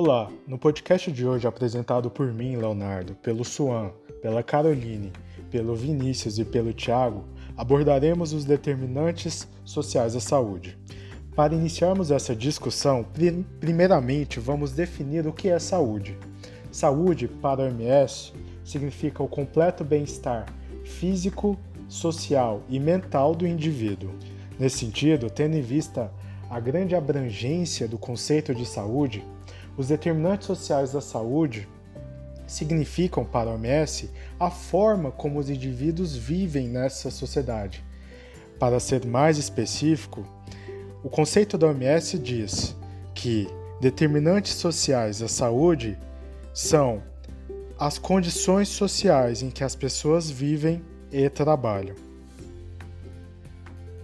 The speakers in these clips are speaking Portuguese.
Olá, no podcast de hoje apresentado por mim, Leonardo, pelo Suan, pela Caroline, pelo Vinícius e pelo Tiago, abordaremos os determinantes sociais da saúde. Para iniciarmos essa discussão, primeiramente vamos definir o que é saúde. Saúde, para a OMS, significa o completo bem-estar físico, social e mental do indivíduo. Nesse sentido, tendo em vista a grande abrangência do conceito de saúde, os determinantes sociais da saúde significam para a OMS a forma como os indivíduos vivem nessa sociedade. Para ser mais específico, o conceito da OMS diz que determinantes sociais da saúde são as condições sociais em que as pessoas vivem e trabalham.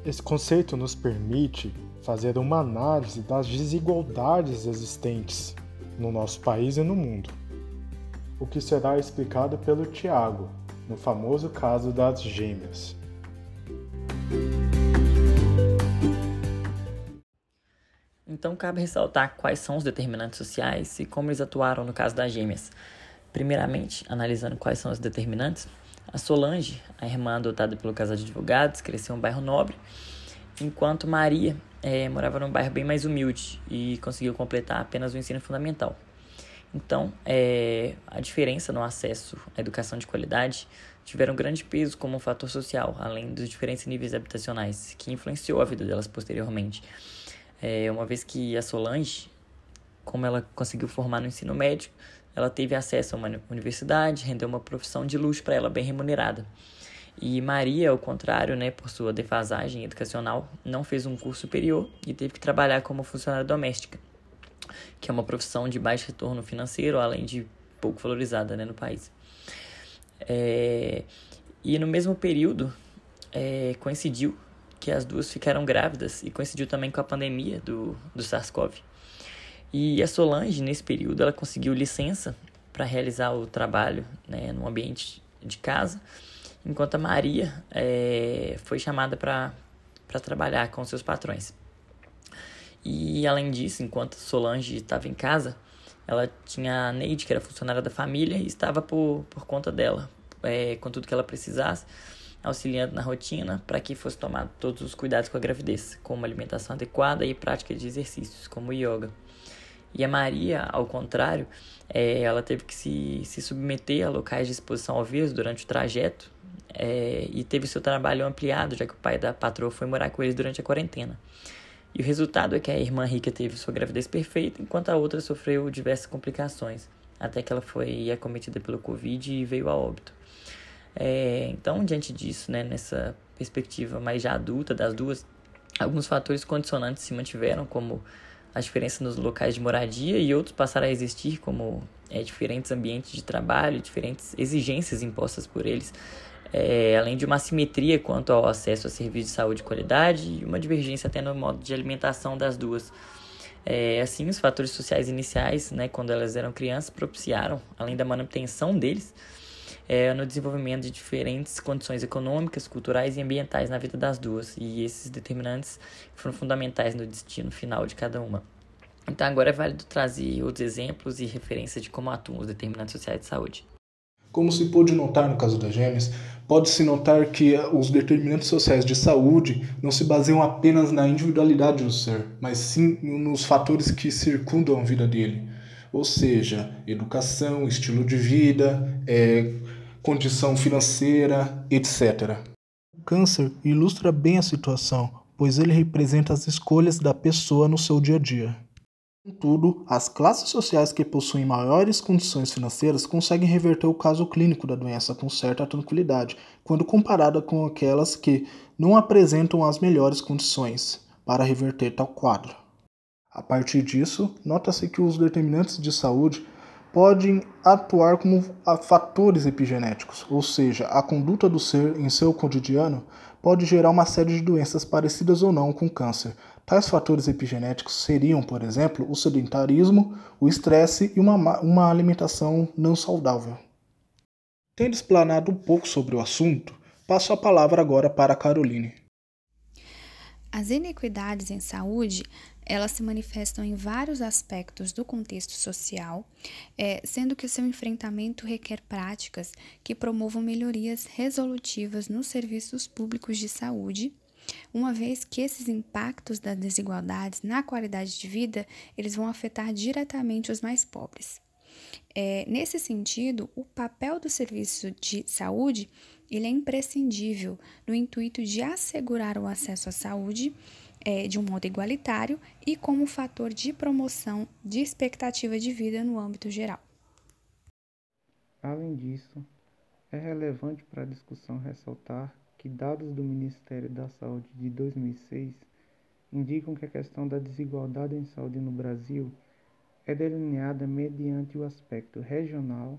Esse conceito nos permite fazer uma análise das desigualdades existentes no nosso país e no mundo, o que será explicado pelo Tiago, no famoso caso das gêmeas. Então, cabe ressaltar quais são os determinantes sociais e como eles atuaram no caso das gêmeas. Primeiramente, analisando quais são os determinantes, a Solange, a irmã adotada pelo casal de advogados, cresceu em um bairro nobre, enquanto Maria é, morava num bairro bem mais humilde e conseguiu completar apenas o ensino fundamental. Então, é, a diferença no acesso à educação de qualidade tiveram grande peso como um fator social, além dos diferentes níveis habitacionais, que influenciou a vida delas posteriormente. É, uma vez que a Solange, como ela conseguiu formar no ensino médio, ela teve acesso a uma universidade, rendeu uma profissão de luxo para ela bem remunerada. E Maria, ao contrário, né, por sua defasagem educacional, não fez um curso superior e teve que trabalhar como funcionária doméstica, que é uma profissão de baixo retorno financeiro, além de pouco valorizada né, no país. É... E no mesmo período, é, coincidiu que as duas ficaram grávidas e coincidiu também com a pandemia do, do SARS-CoV. E a Solange, nesse período, ela conseguiu licença para realizar o trabalho né, no ambiente de casa, enquanto a Maria é, foi chamada para trabalhar com seus patrões. E além disso, enquanto Solange estava em casa, ela tinha a Neide, que era funcionária da família, e estava por, por conta dela, é, com tudo que ela precisasse, auxiliando na rotina para que fosse tomado todos os cuidados com a gravidez, como alimentação adequada e prática de exercícios, como yoga. E a Maria, ao contrário, é, ela teve que se, se submeter a locais de exposição ao vírus durante o trajeto é, e teve seu trabalho ampliado, já que o pai da patroa foi morar com eles durante a quarentena. E o resultado é que a irmã rica teve sua gravidez perfeita, enquanto a outra sofreu diversas complicações, até que ela foi acometida pelo Covid e veio a óbito. É, então, diante disso, né, nessa perspectiva mais já adulta das duas, alguns fatores condicionantes se mantiveram, como a diferença nos locais de moradia e outros passaram a existir, como é, diferentes ambientes de trabalho, diferentes exigências impostas por eles, é, além de uma assimetria quanto ao acesso a serviços de saúde de qualidade e uma divergência até no modo de alimentação das duas. É, assim, os fatores sociais iniciais, né, quando elas eram crianças, propiciaram, além da manutenção deles, é, no desenvolvimento de diferentes condições econômicas, culturais e ambientais na vida das duas, e esses determinantes foram fundamentais no destino final de cada uma. Então, agora é válido trazer outros exemplos e referências de como atuam os determinantes sociais de saúde. Como se pôde notar no caso das gêmeas, pode-se notar que os determinantes sociais de saúde não se baseiam apenas na individualidade do ser, mas sim nos fatores que circundam a vida dele. Ou seja, educação, estilo de vida, é, condição financeira, etc. O câncer ilustra bem a situação, pois ele representa as escolhas da pessoa no seu dia a dia. Contudo, as classes sociais que possuem maiores condições financeiras conseguem reverter o caso clínico da doença com certa tranquilidade, quando comparada com aquelas que não apresentam as melhores condições para reverter tal quadro. A partir disso, nota-se que os determinantes de saúde podem atuar como fatores epigenéticos, ou seja, a conduta do ser em seu cotidiano pode gerar uma série de doenças parecidas ou não com câncer. Tais fatores epigenéticos seriam, por exemplo, o sedentarismo, o estresse e uma, uma alimentação não saudável. Tendo explanado um pouco sobre o assunto, passo a palavra agora para a Caroline. As inequidades em saúde, elas se manifestam em vários aspectos do contexto social, é, sendo que o seu enfrentamento requer práticas que promovam melhorias resolutivas nos serviços públicos de saúde, uma vez que esses impactos das desigualdades na qualidade de vida, eles vão afetar diretamente os mais pobres. É, nesse sentido, o papel do serviço de saúde ele é imprescindível no intuito de assegurar o acesso à saúde é, de um modo igualitário e como fator de promoção de expectativa de vida no âmbito geral. Além disso, é relevante para a discussão ressaltar que dados do Ministério da Saúde de 2006 indicam que a questão da desigualdade em saúde no Brasil é delineada mediante o aspecto regional,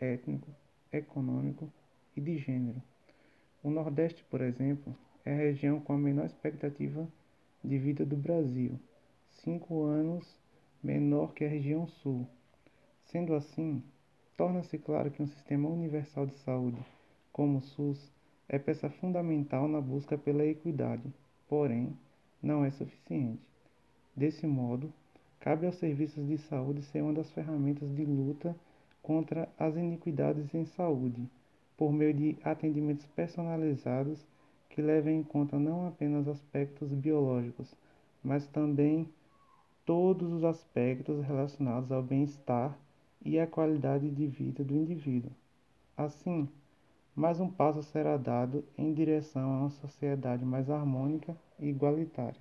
étnico, econômico e de gênero. O Nordeste, por exemplo, é a região com a menor expectativa de vida do Brasil, cinco anos menor que a região Sul. Sendo assim, torna-se claro que um sistema universal de saúde, como o SUS, é peça fundamental na busca pela equidade, porém, não é suficiente. Desse modo, cabe aos serviços de saúde ser uma das ferramentas de luta contra as iniquidades em saúde por meio de atendimentos personalizados que levem em conta não apenas aspectos biológicos, mas também todos os aspectos relacionados ao bem-estar e à qualidade de vida do indivíduo. Assim, mais um passo será dado em direção a uma sociedade mais harmônica e igualitária.